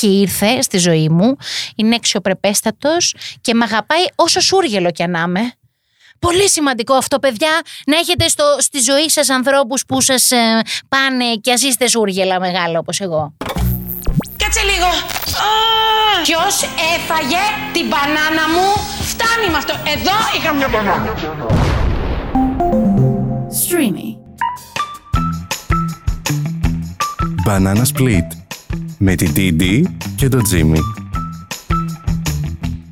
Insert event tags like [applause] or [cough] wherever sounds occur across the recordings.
και ήρθε στη ζωή μου. Είναι αξιοπρεπέστατος και με αγαπάει όσο σούργελο κι αν είμαι. Πολύ σημαντικό αυτό, παιδιά, να έχετε στο, στη ζωή σας ανθρώπους που σας ε, πάνε και ας είστε σούργελα μεγάλο όπως εγώ. Κάτσε λίγο. Ποιος έφαγε την μπανάνα μου; Φτάνει με αυτό. Εδώ είχα μια μπανάνα. Streamy. Banana Split με την Didi και τον Jimmy.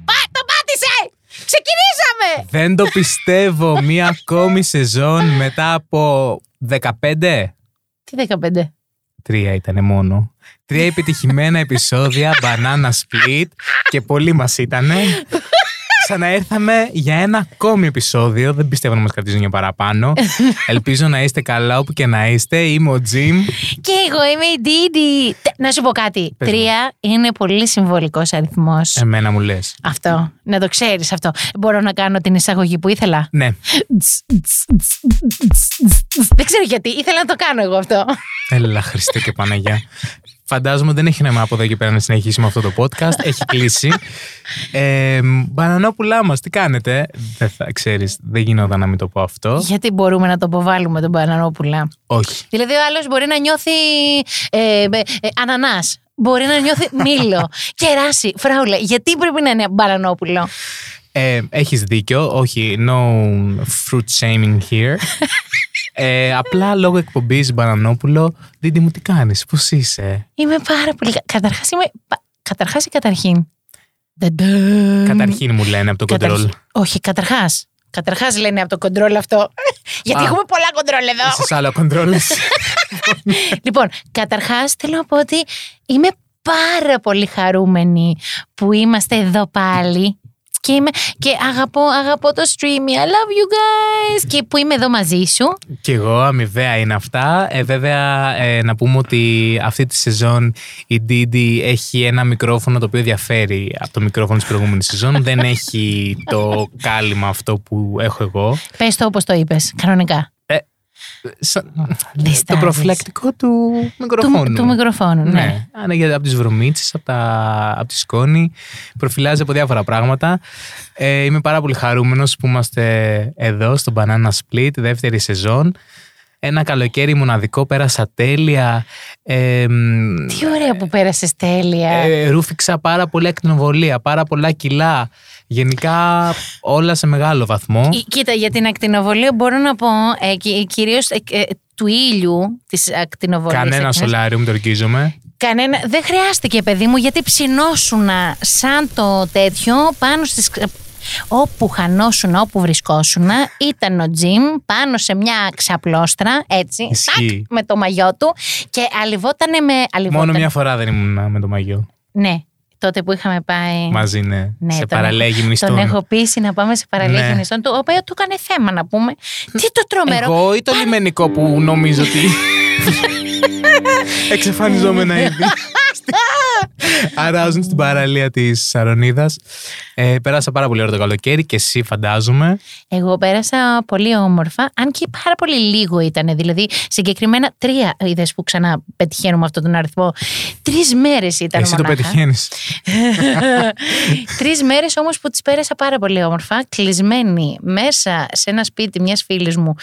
Πα, το πάτησε! Ξεκινήσαμε! Δεν το πιστεύω. [laughs] Μία ακόμη σεζόν μετά από 15. Τι 15. Τρία ήταν μόνο. Τρία επιτυχημένα [laughs] επεισόδια, banana split και πολύ μας ήτανε. [laughs] Ξαναέρθαμε για ένα ακόμη επεισόδιο. Δεν πιστεύω να μας κρατήσουν για παραπάνω. [laughs] Ελπίζω να είστε καλά όπου και να είστε. Είμαι ο Τζιμ. Και εγώ είμαι η Ντίντι. Να σου πω κάτι. Πες μου. Τρία είναι πολύ συμβολικός αριθμός. Εμένα μου λες. Αυτό. Να το ξέρεις αυτό. Μπορώ να κάνω την εισαγωγή που ήθελα; Ναι, Δεν ξέρω γιατί. Ήθελα να το κάνω εγώ αυτό. έλα Χριστέ και Παναγιά. Φαντάζομαι δεν έχει νόημα από εδώ και πέρα να συνεχίσουμε αυτό το podcast. Έχει κλείσει. Ε, μπανανόπουλά μας, τι κάνετε; Δεν θα ξέρεις, δεν γινόταν να μην το πω αυτό. Γιατί μπορούμε να το αποβάλουμε τον Πανανόπουλα. Όχι. Δηλαδή ο άλλος μπορεί να νιώθει ε, ε, ε, ανανάς. Μπορεί να νιώθει [laughs] μήλο, κεράσι, φράουλα. Γιατί πρέπει να είναι μπανανόπουλο; Ε, έχεις δίκιο, όχι, no fruit shaming here. [laughs] ε, απλά λόγω εκπομπής Μπανανόπουλο, Δίντι μου τι κάνεις, πώς είσαι; Είμαι πάρα πολύ. Καταρχάς είμαι. πα- Καταρχάς ή καταρχήν; Νταν-νταν. Καταρχήν μου λένε από το Καταρχ- κοντρόλ. Όχι, καταρχάς. Καταρχάς λένε από το κοντρόλ αυτό. Γιατί Α. έχουμε πολλά κοντρόλ εδώ. Είσαι άλλο κοντρόλες. [laughs] λοιπόν, καταρχάς θέλω να πω ότι είμαι πάρα πολύ χαρούμενη που είμαστε εδώ πάλι. Και, είμαι, και αγαπώ, αγαπώ το streaming. I love you guys. Και που είμαι εδώ μαζί σου. Κι εγώ, αμοιβαία είναι αυτά. Ε, βέβαια, ε, να πούμε ότι αυτή τη σεζόν η Didi έχει ένα μικρόφωνο το οποίο διαφέρει από το μικρόφωνο της προηγούμενης σεζόν. Δεν έχει το κάλυμα αυτό που έχω εγώ. Πες το όπως το είπες, κανονικά. Σα- Διστάζεις. το προφυλακτικό του μικροφόνου. Του, του μικροφόνου, ναι. Ναι, αν είναι από τις βρωμίτσες, από, τα, από τη σκόνη, προφυλάζει από διάφορα πράγματα. Ε, είμαι πάρα πολύ χαρούμενος που είμαστε εδώ στο Banana Split, δεύτερη σεζόν. Ένα καλοκαίρι μοναδικό, πέρασα τέλεια. Ε, μ, Τι ωραία που πέρασες τέλεια. ε, ρούφηξα πάρα πολλά ακτινοβολία, πάρα πολλά κιλά. Γενικά όλα σε μεγάλο βαθμό. Ή- Κοίτα, για την ακτινοβολία μπορώ να πω ε, κυ- κυρίως ε, ε, του ήλιου της ακτινοβολίας. Κανένα εκείνης. σολάριο, μου το ορκίζομαι. Κανένα, δεν χρειάστηκε παιδί μου γιατί ψινόσουνα σαν το τέτοιο πάνω στις... Όπου χανόσουν, όπου βρισκόσουν, ήταν ο Τζιμ πάνω σε μια ξαπλώστρα, έτσι, Ισχύει. τάκ, με το μαγιό του και αλυβότανε με... Αλυβότανε. Μόνο μια φορά δεν ήμουν με το μαγιό. Ναι, τότε που είχαμε πάει... Μαζί, ναι. Ναι, σε τον παραλέγει έχω- μισθών. Τον έχω πείσει να πάμε σε παραλέγη Ναι. μισθών, το οποίος του έκανε θέμα να πούμε. Τι το τρομερό. Εγώ ή το λιμενικό που νομίζω ότι. [laughs] [laughs] Εξαφανιζόμενα ήδη. [laughs] Αράζουν στην παραλία της Σαρονίδας. Ε, πέρασα πάρα πολύ ωραίο το καλοκαίρι και εσύ φαντάζομαι. Εγώ πέρασα πολύ όμορφα, αν και πάρα πολύ λίγο ήταν. Δηλαδή, συγκεκριμένα τρία είδες που ξανά πετυχαίνουμε αυτόν τον αριθμό. Τρεις μέρες ήταν εσύ το μονάχα. πετυχαίνεις. [laughs] Τρεις μέρες όμως που τις πέρασα πάρα πολύ όμορφα, κλεισμένη μέσα σε ένα σπίτι μιας φίλης μου.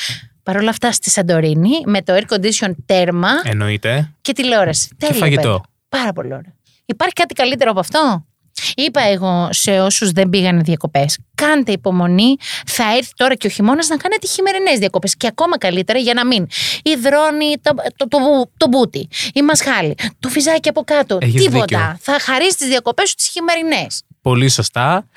Παρ' όλα αυτά στη Σαντορίνη, με το air condition τέρμα Εννοείται. και τηλεόραση. Τέλεια, φαγητό. παιδί. Πάρα πολύ ωραία. Υπάρχει κάτι καλύτερο από αυτό; Είπα εγώ σε όσους δεν πήγανε διακοπές, κάντε υπομονή. Θα έρθει τώρα και ο χειμώνας να κάνετε χειμερινές διακοπές. Και ακόμα καλύτερα για να μην υδρώνει το, το, το, το μπούτι, η μασχάλη, το φυζάκι από κάτω. Έχεις τίποτα. δίκιο. Θα χαρίσεις τις διακοπές σου τις χειμερινές. Πολύ σωστά.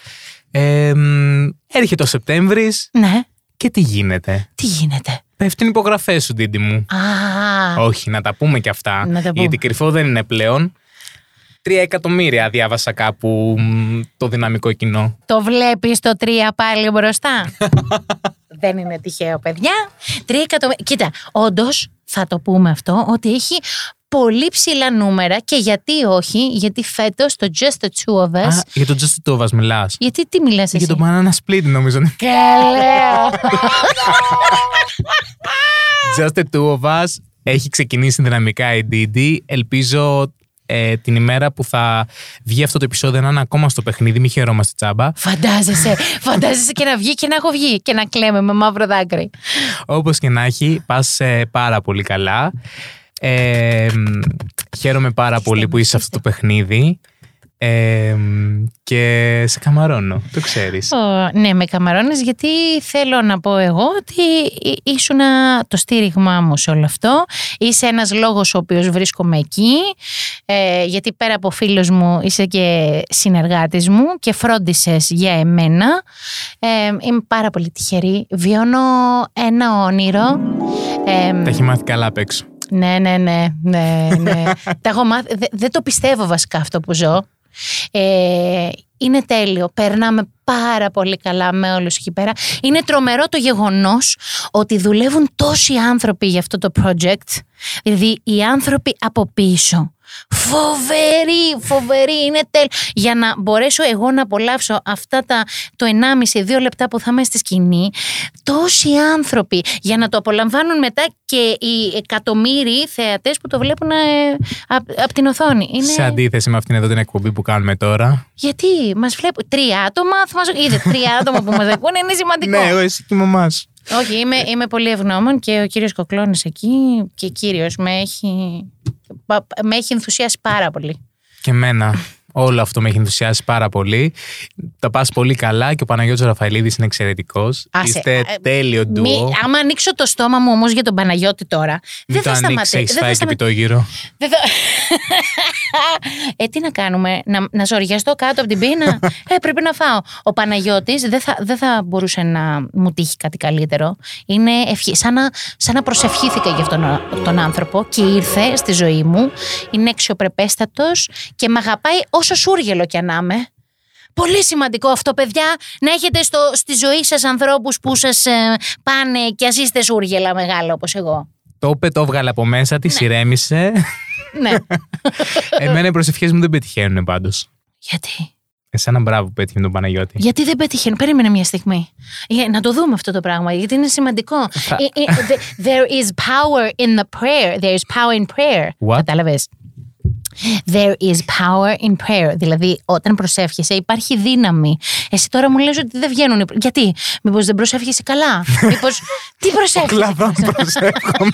Ε, μ, έρχεται ο Σεπτέμβρης Ναι, και τι γίνεται; τι γίνεται; Πέφτουν οι υπογραφές σου, Ντίντι μου. Α, Όχι, να τα πούμε και αυτά. Να τα πούμε. Γιατί κρυφό δεν είναι πλέον. Τρία εκατομμύρια διάβασα κάπου μ, το δυναμικό κοινό. το βλέπεις το 3 πάλι μπροστά; [laughs] Δεν είναι τυχαίο, παιδιά. Τρία εκατομμύρια. Κοίτα, όντως θα το πούμε αυτό, ότι έχει πολύ ψηλά νούμερα και γιατί όχι, γιατί φέτος το Just the Two of Us. Α, για το Just the Two of Us μιλάς. γιατί τι μιλάς εσύ; Για το Banana Split νομίζω. [laughs] Καλέω. Just the Two of Us έχει ξεκινήσει δυναμικά η DD. Ελπίζω ε, την ημέρα που θα βγει αυτό το επεισόδιο να είναι ακόμα στο παιχνίδι. Μην χαιρόμαστε τσάμπα. Φαντάζεσαι, φαντάζεσαι και να βγει και να έχω βγει και να κλαίμε με μαύρο δάκρυ. Όπως και να έχει, πας πάρα πολύ καλά. Ε, μ, χαίρομαι πάρα πολύ που είσαι σε αυτό το παιχνίδι. Ε, μ, και σε καμαρώνω, το ξέρεις. Ω, ναι, με καμαρώνεις γιατί θέλω να πω εγώ ότι εί- ήσουν το στήριγμά μου σε όλο αυτό. Είσαι ένας λόγος ο οποίος βρίσκομαι εκεί, ε, γιατί πέρα από φίλος μου είσαι και συνεργάτης μου και φρόντισες για εμένα. Ε, είμαι πάρα πολύ τυχερή. Βιώνω ένα όνειρο. Ε, Τα έχει μάθει καλά απ' έξω. ναι, ναι, ναι, ναι, ναι. [laughs] Τα έχω μάθει. Δε- δεν το πιστεύω βασικά αυτό που ζω. Ε, είναι τέλειο. Περνάμε πάρα πολύ καλά με όλους εκεί πέρα. Είναι τρομερό το γεγονός ότι δουλεύουν τόσοι άνθρωποι για αυτό το project. Δηλαδή οι άνθρωποι από πίσω. Φοβερή, φοβερή, είναι τέλειο. Για να μπορέσω εγώ να απολαύσω αυτά τα το 1,5-2 λεπτά που θα είμαι στη σκηνή, τόσοι άνθρωποι για να το απολαμβάνουν μετά και οι εκατομμύριοι θεατές που το βλέπουν από την οθόνη. Είναι... Σε αντίθεση με αυτήν εδώ την εκπομπή που κάνουμε τώρα. Γιατί μας βλέπουν τρία άτομα, θα μας... είδε τρία άτομα που μας ακούνε, είναι [laughs] σημαντικό. Ναι, εγώ εσύ και η μαμάς. Όχι, είμαι, είμαι πολύ ευγνώμων και ο κύριος Κοκλώνης εκεί και κύριος με έχει, πα- με έχει ενθουσιάσει πάρα πολύ. Και εμένα. Όλο αυτό με έχει ενθουσιάσει πάρα πολύ. Τα πας πολύ καλά και ο Παναγιώτης Ραφαηλίδης είναι εξαιρετικός. Άσε, Είστε ε, τέλειο Μη, ντουο. άμα ανοίξω το στόμα μου όμως για τον Παναγιώτη τώρα, Μην δεν το θα ανοίξεις, σταματήσει. έχεις δεν θα φάει και σταμα- πιτόγυρο. δεν θα... [laughs] ε, τι να κάνουμε, να, να ζοριαστώ κάτω από την πείνα; ε, πρέπει να φάω. Ο Παναγιώτης δεν θα, δεν θα μπορούσε να μου τύχει κάτι καλύτερο. Είναι ευχή, σαν, να, σαν να προσευχήθηκα για αυτόν τον άνθρωπο και ήρθε στη ζωή μου. Είναι αξιοπρεπέστατος και με αγαπάει όσο σούργελο κι αν είμαι. Πολύ σημαντικό αυτό, παιδιά, να έχετε στο, στη ζωή σας ανθρώπους που σας ε, πάνε και ας είστε σούργελα μεγάλα όπως εγώ. Το είπε, το έβγαλε από μέσα, τη ηρέμησε. ναι. [laughs] Εμένα οι προσευχές μου δεν πετυχαίνουν πάντως. Γιατί; Εσένα μπράβο που πέτυχε με τον Παναγιώτη. Γιατί δεν πέτυχε. Περίμενε μια στιγμή. Για να το δούμε αυτό το πράγμα, γιατί είναι σημαντικό. Ε, ε, the- There is power in the prayer. There is power in prayer. What? Κατάλαβες; There is power in prayer. Δηλαδή, όταν προσεύχεσαι, υπάρχει δύναμη. Εσύ τώρα μου λες ότι δεν βγαίνουν. οι προ- Γιατί, Μήπως δεν προσεύχεσαι καλά; [laughs] Μήπως. Τι προσεύχεσαι; Κλαβά προσεύχομαι.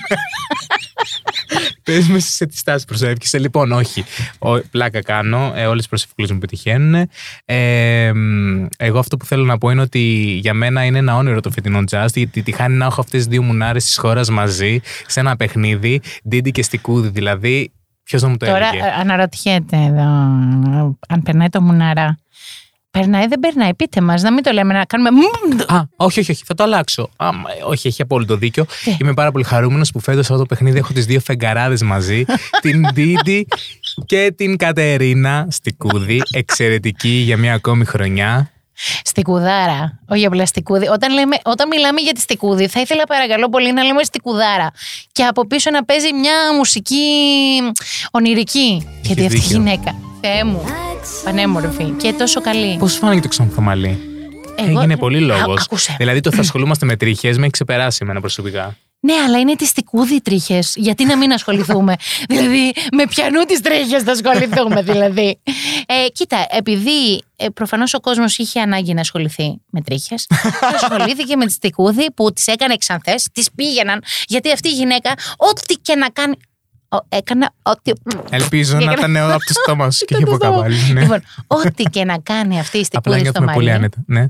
Πες με σε τι στάση προσεύχεσαι. Λοιπόν, όχι. Ο, πλάκα κάνω. Ε, Όλες τι προσευχούλε μου πετυχαίνουν. Ε, μ, εγώ αυτό που θέλω να πω είναι ότι για μένα είναι ένα όνειρο το φετινό jazz. Γιατί τη χάνει να έχω αυτές τις δύο μουνάρες της χώρας μαζί σε ένα παιχνίδι. Ντίντι και στικούδι. Δηλαδή, ποιος να μου το Τώρα έλεγε; ε, αναρωτιέται εδώ αν περνάει το μουναρά. Περνάει, δεν περνάει. Πείτε μας, να μην το λέμε να κάνουμε. μμμ. Α, όχι, όχι, όχι, θα το αλλάξω. Α, μα, όχι, έχει απόλυτο δίκιο. Τι; Είμαι πάρα πολύ χαρούμενος που φέτος αυτό το παιχνίδι έχω τις δύο φεγγαράδες μαζί. [laughs] την Ντίντι και την Κατερίνα Στικούδη. Εξαιρετική για μια ακόμη χρονιά. Στικουδάρα. Όχι απλά στικούδι. Όταν, λέμε, όταν μιλάμε για τη στικούδη, θα ήθελα παρακαλώ πολύ να λέμε στικουδάρα. Και από πίσω να παίζει μια μουσική ονειρική. Γιατί αυτή η δίκιο. γυναίκα. Θεέ μου. Πανέμορφη και τόσο καλή. Πώς φάνηκε το ξανθομαλί; Εγώ- Έγινε πολύ Α, λόγος. άκουσε. Δηλαδή το θα ασχολούμαστε με τρίχες με έχει ξεπεράσει εμένα προσωπικά. Ναι, αλλά είναι τις στικούδι τρίχες. Γιατί να μην ασχοληθούμε; [laughs] δηλαδή, με πιανού τις τρίχες θα ασχοληθούμε, δηλαδή. Ε, κοίτα, επειδή ε, προφανώς ο κόσμος είχε ανάγκη να ασχοληθεί με τρίχες, [laughs] ασχολήθηκε με τη στικούδι που τις έκανε ξανθέ, τις πήγαιναν. Γιατί αυτή η γυναίκα, ό,τι και να κάνει. Ο, έκανα ό,τι. Ελπίζω να Έκανα- ήταν από το [laughs] στόμα σου και όχι Το από στόμα. κάπου άλλο. Ναι. Λοιπόν, ό,τι και να κάνει αυτή η Απλά στικούδι στο νιώθουμε πολύ μαλλί. άνετα.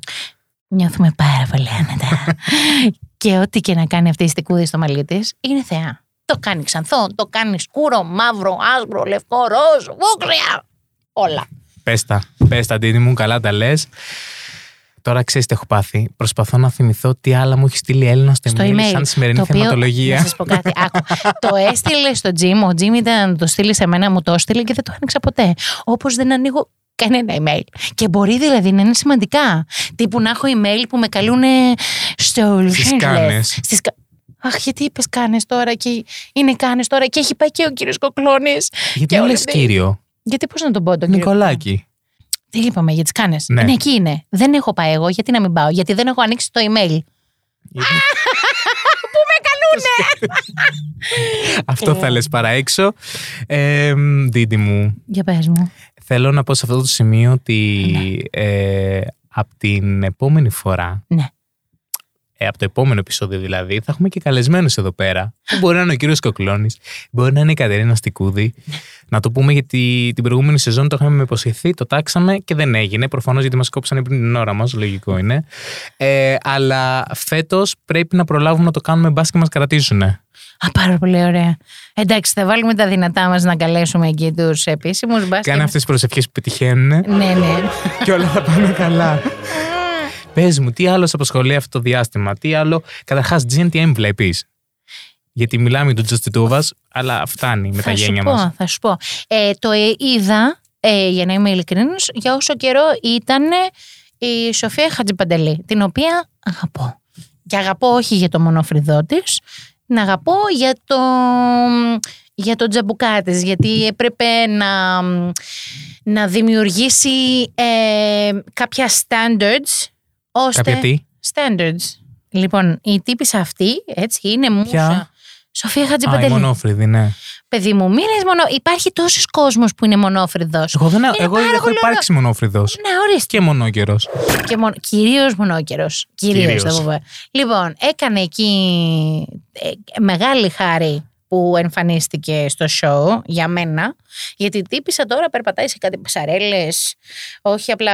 Ναι. Νιώθουμε πάρα πολύ άνετα. [laughs] και ό,τι και να κάνει αυτή η στικούδη στο μαλλί της είναι θεά. Το κάνει ξανθό, το κάνει σκούρο, μαύρο, άσπρο, λευκό, ροζ, βούκρια. Όλα. Πες τα, πες τα Ντίνι μου, καλά τα λες. Τώρα ξέρεις τι έχω πάθει. Προσπαθώ να θυμηθώ τι άλλα μου έχει στείλει η Έλληνα στο, Στο email, email. σαν σημερινή το οποίο, θεματολογία. Να σας πω κάτι. Άκου. [laughs] το έστειλε στο Jim, ο Jim ήταν να το στείλει σε μένα, μου το έστειλε και δεν το άνοιξα ποτέ. Όπως δεν ανοίγω κανένα email. Και μπορεί δηλαδή να είναι σημαντικά. Τύπου να έχω email που με καλούν στο Los Στις Angeles. κάνες. Στις κα- Αχ, γιατί είπες κάνες τώρα και είναι κάνες τώρα και έχει πάει και ο κύριος Κοκλώνης. Γιατί και δεν όλοι λες αυτοί. κύριο; Γιατί πώς να τον πω τον κύριο. Νικολάκη. Τι είπαμε για τις κάνες. Ναι. Ναι. εκεί είναι. Δεν έχω πάει εγώ. Γιατί να μην πάω; Γιατί δεν έχω ανοίξει το email. [laughs] Πού με καλούνε! ναι. Αυτό θα λες παρά έξω. Ε, Δίδυ μου, Για πες μου. Θέλω να πω σε αυτό το σημείο ότι ε, από την επόμενη φορά, Ναι. ε, από το επόμενο επεισόδιο δηλαδή, θα έχουμε και καλεσμένους εδώ πέρα. Που μπορεί να είναι ο κύριος Κοκλώνης, μπορεί να είναι η Κατερίνα Στικούδη. Να το πούμε γιατί την προηγούμενη σεζόν το είχαμε υποσχεθεί, το τάξαμε και δεν έγινε. Προφανώς γιατί μας κόψανε πριν την ώρα μας, λογικό είναι. Ε, αλλά φέτος πρέπει να προλάβουμε να το κάνουμε μπας και μας κρατήσουνε. Α, πάρα πολύ ωραία. Εντάξει, θα βάλουμε τα δυνατά μας να καλέσουμε εκεί τους επίσημους. μπας και- Κάνε αυτές τις προσευχές που πετυχαίνουν Ναι, ναι. και όλα θα πάνε καλά. Πες μου, τι άλλο σε απασχολεί αυτό το διάστημα, τι άλλο; Καταρχάς, GNTM βλέπεις. Γιατί μιλάμε για τον Τζοστιτούβα, αλλά φτάνει με τα θα σου γένια πω, μας. θα σου πω. Ε, το ε, είδα, ε, για να είμαι ειλικρινής, για όσο καιρό ήταν η Σοφία Χατζηπαντελή, την οποία αγαπώ. Και αγαπώ όχι για το μονοφρυδό της, την αγαπώ για το, για το τζαμπουκά της, γιατί έπρεπε να, να δημιουργήσει ε, κάποια standards, ώστε... Κάποια τι; Standards. Λοιπόν, η τύπησα αυτή, έτσι, είναι μουσα. Ποια; Σοφία Α, η Χατζηπαντελή. μονόφρυδη, ναι. Παιδί μου, μην λες μόνο. Υπάρχει τόσος κόσμος που είναι μονόφρυδος. Εγώ, δεν, εγώ πάρα έχω πολύ υπάρξει μονόφρυδος. Ναι, ορίστε. Και μονόκερος. Και μον... Κυρίως μονόκερος. Κυρίως Κυρίως. θα πούμε. Λοιπόν, έκανε εκεί ε, μεγάλη χάρη που εμφανίστηκε στο show για μένα. Γιατί τύπησα τώρα περπατάει σε κάτι ψαρέλες, όχι απλά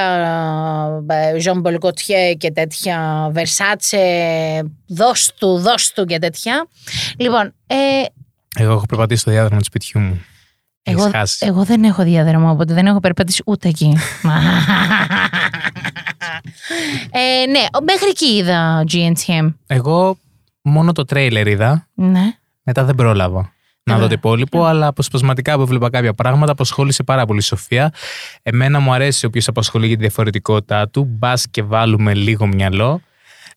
Jean Paul Gaultier και τέτοια, Versace, δώσ' του, δώσ' του και τέτοια. Λοιπόν, ε, Εγώ έχω περπατήσει στο διάδρομο του σπιτιού μου. Εγώ, Έχεις χάσει. εγώ δεν έχω διαδρόμο, οπότε δεν έχω περπατήσει ούτε εκεί. [laughs] ε, ναι, ο- μέχρι εκεί είδα GNTM. Εγώ μόνο το τρέιλερ είδα, Ναι. Μετά δεν πρόλαβα. Να Ε, δω το υπόλοιπο, αλλά αποσπασματικά που έβλεπα κάποια πράγματα, απασχόλησε πάρα πολύ η Σοφία. Εμένα μου αρέσει όποιο απασχολεί για τη διαφορετικότητά του. Μπας και βάλουμε λίγο μυαλό.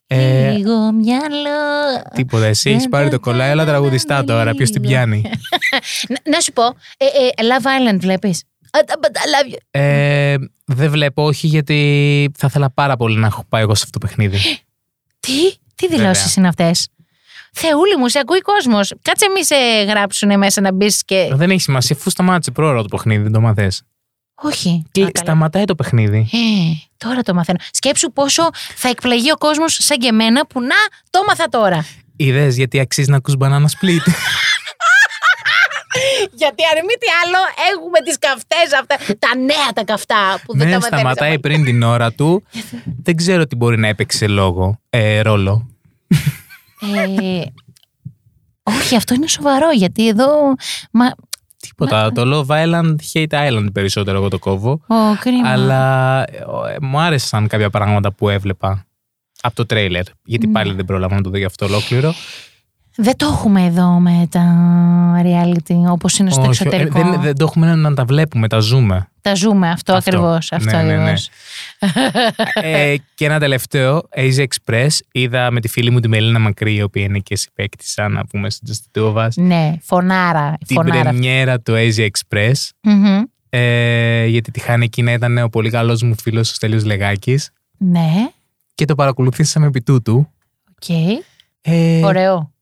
Ε, Λίγο μυαλό. τίποτα, εσύ έχεις πάρει το κολλάι, αλλά τραγουδιστά τώρα. Ποιος την πιάνει. [laughs] Να, να σου πω, ε, ε, Love Island βλέπεις; Α, τα- τα- love you. Ε, δεν βλέπω, όχι, γιατί θα ήθελα πάρα πολύ να έχω πάει εγώ σε αυτό το παιχνίδι. [gasps] Τι, τι Βέβαια. δηλώσεις είναι αυτές; Θεούλη μου, σε ακούει κόσμος. Κάτσε μη σε γράψουνε μέσα να μπεις και. δεν έχει σημασία, αφού σταμάτησε πρόωρα το παιχνίδι, δεν το μαθές. Όχι. Α, καλά. Σταματάει το παιχνίδι. Ε, τώρα το μαθαίνω. Σκέψου πόσο θα εκπλαγεί ο κόσμος σαν και εμένα που να το μάθα τώρα. Είδε γιατί αξίζει να ακούς banana split. [laughs] Γιατί αν μη τι άλλο, έχουμε τις καυτές αυτά. Τα νέα τα καυτά που δεν ναι, τα μαθαίνεις σταματάει από- πριν την ώρα του. [laughs] δεν ξέρω τι μπορεί να έπαιξε λόγο, ε, ρόλο. Ε, όχι, αυτό είναι σοβαρό γιατί εδώ. Μα, Τίποτα. Το Love Island, Hate Island περισσότερο εγώ το κόβω. ο, κρίμα. Αλλά ε, ε, μου άρεσαν κάποια πράγματα που έβλεπα από το τρέιλερ. Γιατί πάλι δεν πρόλαβα να το δω για αυτό ολόκληρο. Δεν το έχουμε εδώ με τα reality όπως είναι στο Όχι, εξωτερικό. ε, δεν, δεν το έχουμε να τα βλέπουμε, τα ζούμε. Τα ζούμε αυτό, Αυτό. ακριβώς. Αυτό Ναι, ναι, ναι. ακριβώς. Ε, και ένα τελευταίο, Asia Express. Είδα με τη φίλη μου τη Μελίνα Μακρύ, η οποία είναι και συμπαίκτησα, να πούμε στην Τζαστιτούβα. Ναι, φωνάρα. Την φωνάρα. πρεμιέρα του Asia Express. Μμμ. Ε, γιατί τη χάνει εκείνα ήταν ο πολύ καλός μου φίλος ο Στέλιος Λεγάκης. Ναι, Και το παρακολουθήσαμε επί τούτου. οκ. Ε, Ωραίο.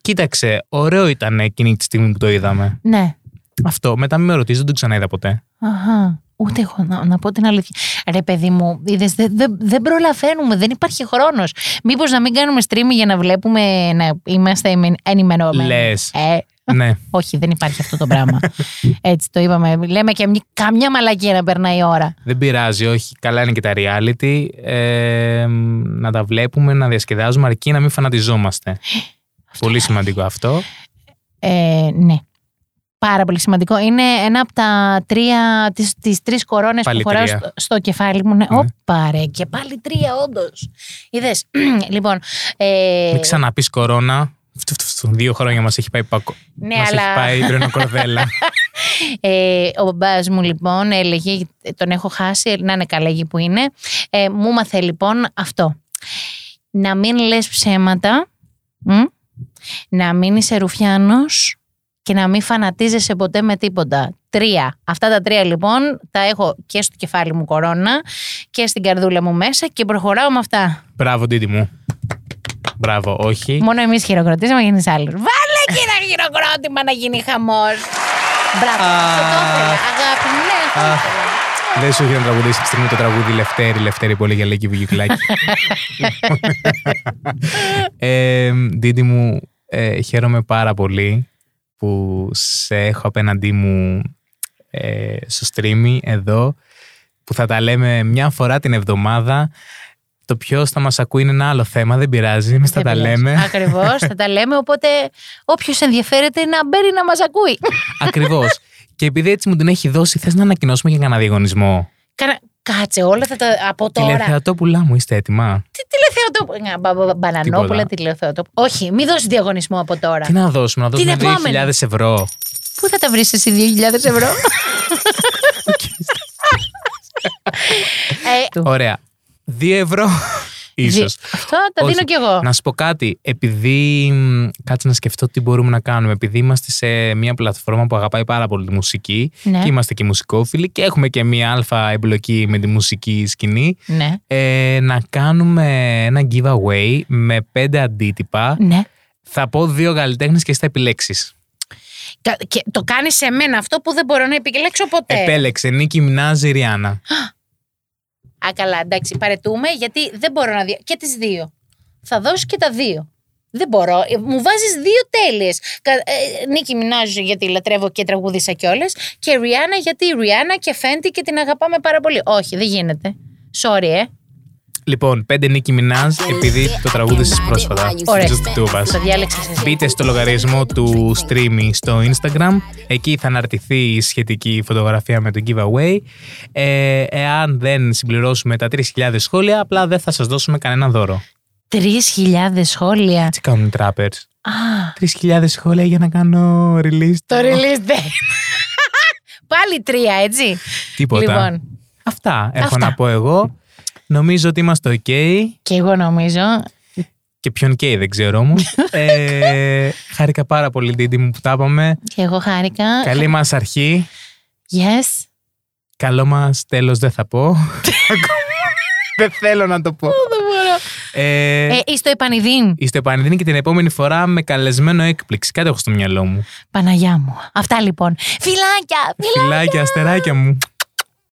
Κοίταξε, ωραίο ήταν εκείνη τη στιγμή που το είδαμε. Ναι. Αυτό. Μετά μην με ρωτήσει, δεν το ξαναείδα ποτέ. Αχα. Ούτε εγώ να, να πω την αλήθεια. Ρε, παιδί μου, είδες, δεν δεν- δεν προλαβαίνουμε, δεν υπάρχει χρόνος. Μήπως να μην κάνουμε stream για να βλέπουμε να είμαστε εμεν- ενημερωμένοι. Λες. Ε, ναι. [laughs] όχι, δεν υπάρχει αυτό το πράγμα. [laughs] Έτσι το είπαμε. Λέμε και μια- καμιά μαλακία να περνάει η ώρα. Δεν πειράζει, όχι. Καλά είναι και τα reality. Ε, να τα βλέπουμε, να διασκεδάζουμε, αρκεί να μην φανατιζόμαστε. [gasps] Πολύ σημαντικό αυτό. Ε, ναι. Πάρα πολύ σημαντικό. Είναι ένα από τα τρία, τις, τις τρεις κορώνες Πάλι που φοράω τρία. στο, στο κεφάλι μου. Ναι. Ωπα ρε, και πάλι τρία όντως. Είδες. [clears throat] λοιπόν, ε, Μην ξαναπείς κορώνα. Φτου, φτου, φτου. Δύο χρόνια μας έχει πάει, πακο... Ναι, μας αλλά- έχει πάει τρενοκορδέλα. [laughs] Ε, ο μπαμπάς μου λοιπόν έλεγε, τον έχω χάσει, να είναι καλά εκεί που είναι. Ε, μου μάθε λοιπόν αυτό. Να μην λες ψέματα, μ; να μην είσαι ρουφιάνος και να μην φανατίζεσαι ποτέ με τίποτα. Τρία. Αυτά τα τρία λοιπόν τα έχω και στο κεφάλι μου κορώνα και στην καρδούλα μου μέσα και προχωράω με αυτά. Μπράβο, Τίτι μου. Μπράβο, όχι. Μόνο εμείς χειροκροτήσαμε, γίνει άλλος. Βάλε και ένα χειροκρότημα να γίνει χαμός. Μπράβο. Αυτό το ήθελα. Αγάπη μου, ναι, αυτό Αχ. ήθελα. Δεν σου είχε να τραγουδήσεις τη στιγμή το τραγούδι Λευτέρη, Λευτέρη, πολύ για λέκη βουγιουκλάκι. [laughs] ε, Ντίντι μου, ε, χαίρομαι πάρα πολύ που σε έχω απέναντί μου ε, στο stream εδώ, που θα τα λέμε μια φορά την εβδομάδα. Το ποιο θα μας ακούει είναι ένα άλλο θέμα, δεν πειράζει, εμείς θα τα λέμε. Ακριβώς, θα τα λέμε. Οπότε όποιος ενδιαφέρεται να μπαίνει να μας ακούει. Ακριβώς. Και επειδή έτσι μου την έχει δώσει, θες να ανακοινώσουμε για κανένα διαγωνισμό; Κάνα- Κάτσε όλα θα τα. από τώρα. Τηλεθεατόπουλά μου, είστε έτοιμα; Τι τηλεθεατόπουλα. Μπα- μπα- Μπανανόπουλα, Τίποτα. τηλεθεατόπουλα. Όχι, μην δώσεις διαγωνισμό από τώρα. Τι να δώσουμε, να Την δώσουμε 2.000 επόμενη. ευρώ. Πού θα τα βρεις εσύ 2.000 ευρώ; [laughs] ε, Ωραία. 2 ευρώ, ίσως. Αυτό τα δίνω κι εγώ. Να σου πω κάτι. Επειδή. μ, Κάτσε να σκεφτώ τι μπορούμε να κάνουμε. Επειδή είμαστε σε μια πλατφόρμα που αγαπάει πάρα πολύ τη μουσική Ναι. και είμαστε και μουσικόφιλοι και έχουμε και μια αλφα εμπλοκή με τη μουσική σκηνή. Ναι, Ε, να κάνουμε ένα giveaway με πέντε αντίτυπα. ναι. Θα πω δύο καλλιτέχνες και εσύ θα επιλέξεις. Κα- Και το κάνεις σε μένα αυτό που δεν μπορώ να επιλέξω ποτέ. Επέλεξε Νίκη Μινάζη Ριάννα. Α, καλά, εντάξει, παρετούμε γιατί δεν μπορώ να δει. Και τις δύο. Θα δώσει και τα δύο. Δεν μπορώ. Ε, Μου βάζεις δύο τέλειες. Νίκη Μινάζ γιατί λατρεύω και τραγούδισα κιόλας. Και Ριάννα γιατί Ριάννα και Φέντι και την αγαπάμε πάρα πολύ. Όχι, δεν γίνεται. Sorry, ε. Λοιπόν, πέντε Νίκη Μινάζ επειδή το τραγούδισες πρόσφατα. Ωραία. Just the two of us. Το διάλεξες εσύ. Μπείτε στο λογαριασμό του streaming στο Instagram. Εκεί θα αναρτηθεί η σχετική φωτογραφία με το giveaway. Ε, εάν δεν συμπληρώσουμε τα 3.000 σχόλια, απλά δεν θα σας δώσουμε κανένα δώρο. 3.000 σχόλια. Τι κάνουν οι trappers. Α, 3.000 σχόλια για να κάνω release. το release day. [laughs] Πάλι τρία, έτσι. Τίποτα. Λοιπόν, Αυτά έχω Αυτά. να πω εγώ. Νομίζω ότι είμαστε ok. και εγώ νομίζω. Και ποιον και δεν ξέρω όμως. [laughs] ε, χάρηκα πάρα πολύ, Ντίντι μου, που τα είπαμε. Και εγώ χάρηκα. Καλή μας αρχή. Yes. Καλό μας τέλος δεν θα πω. [laughs] δεν θέλω να το πω. Δεν μπορώ. Ε, Ε, είσαι στο επανειδήν. Είστε επανειδήν και την επόμενη φορά με καλεσμένο έκπληξη. Κάτι έχω στο μυαλό μου. Παναγιά μου. Αυτά λοιπόν. Φιλάκια! Φιλάκια! Φιλάκια, αστεράκια μου.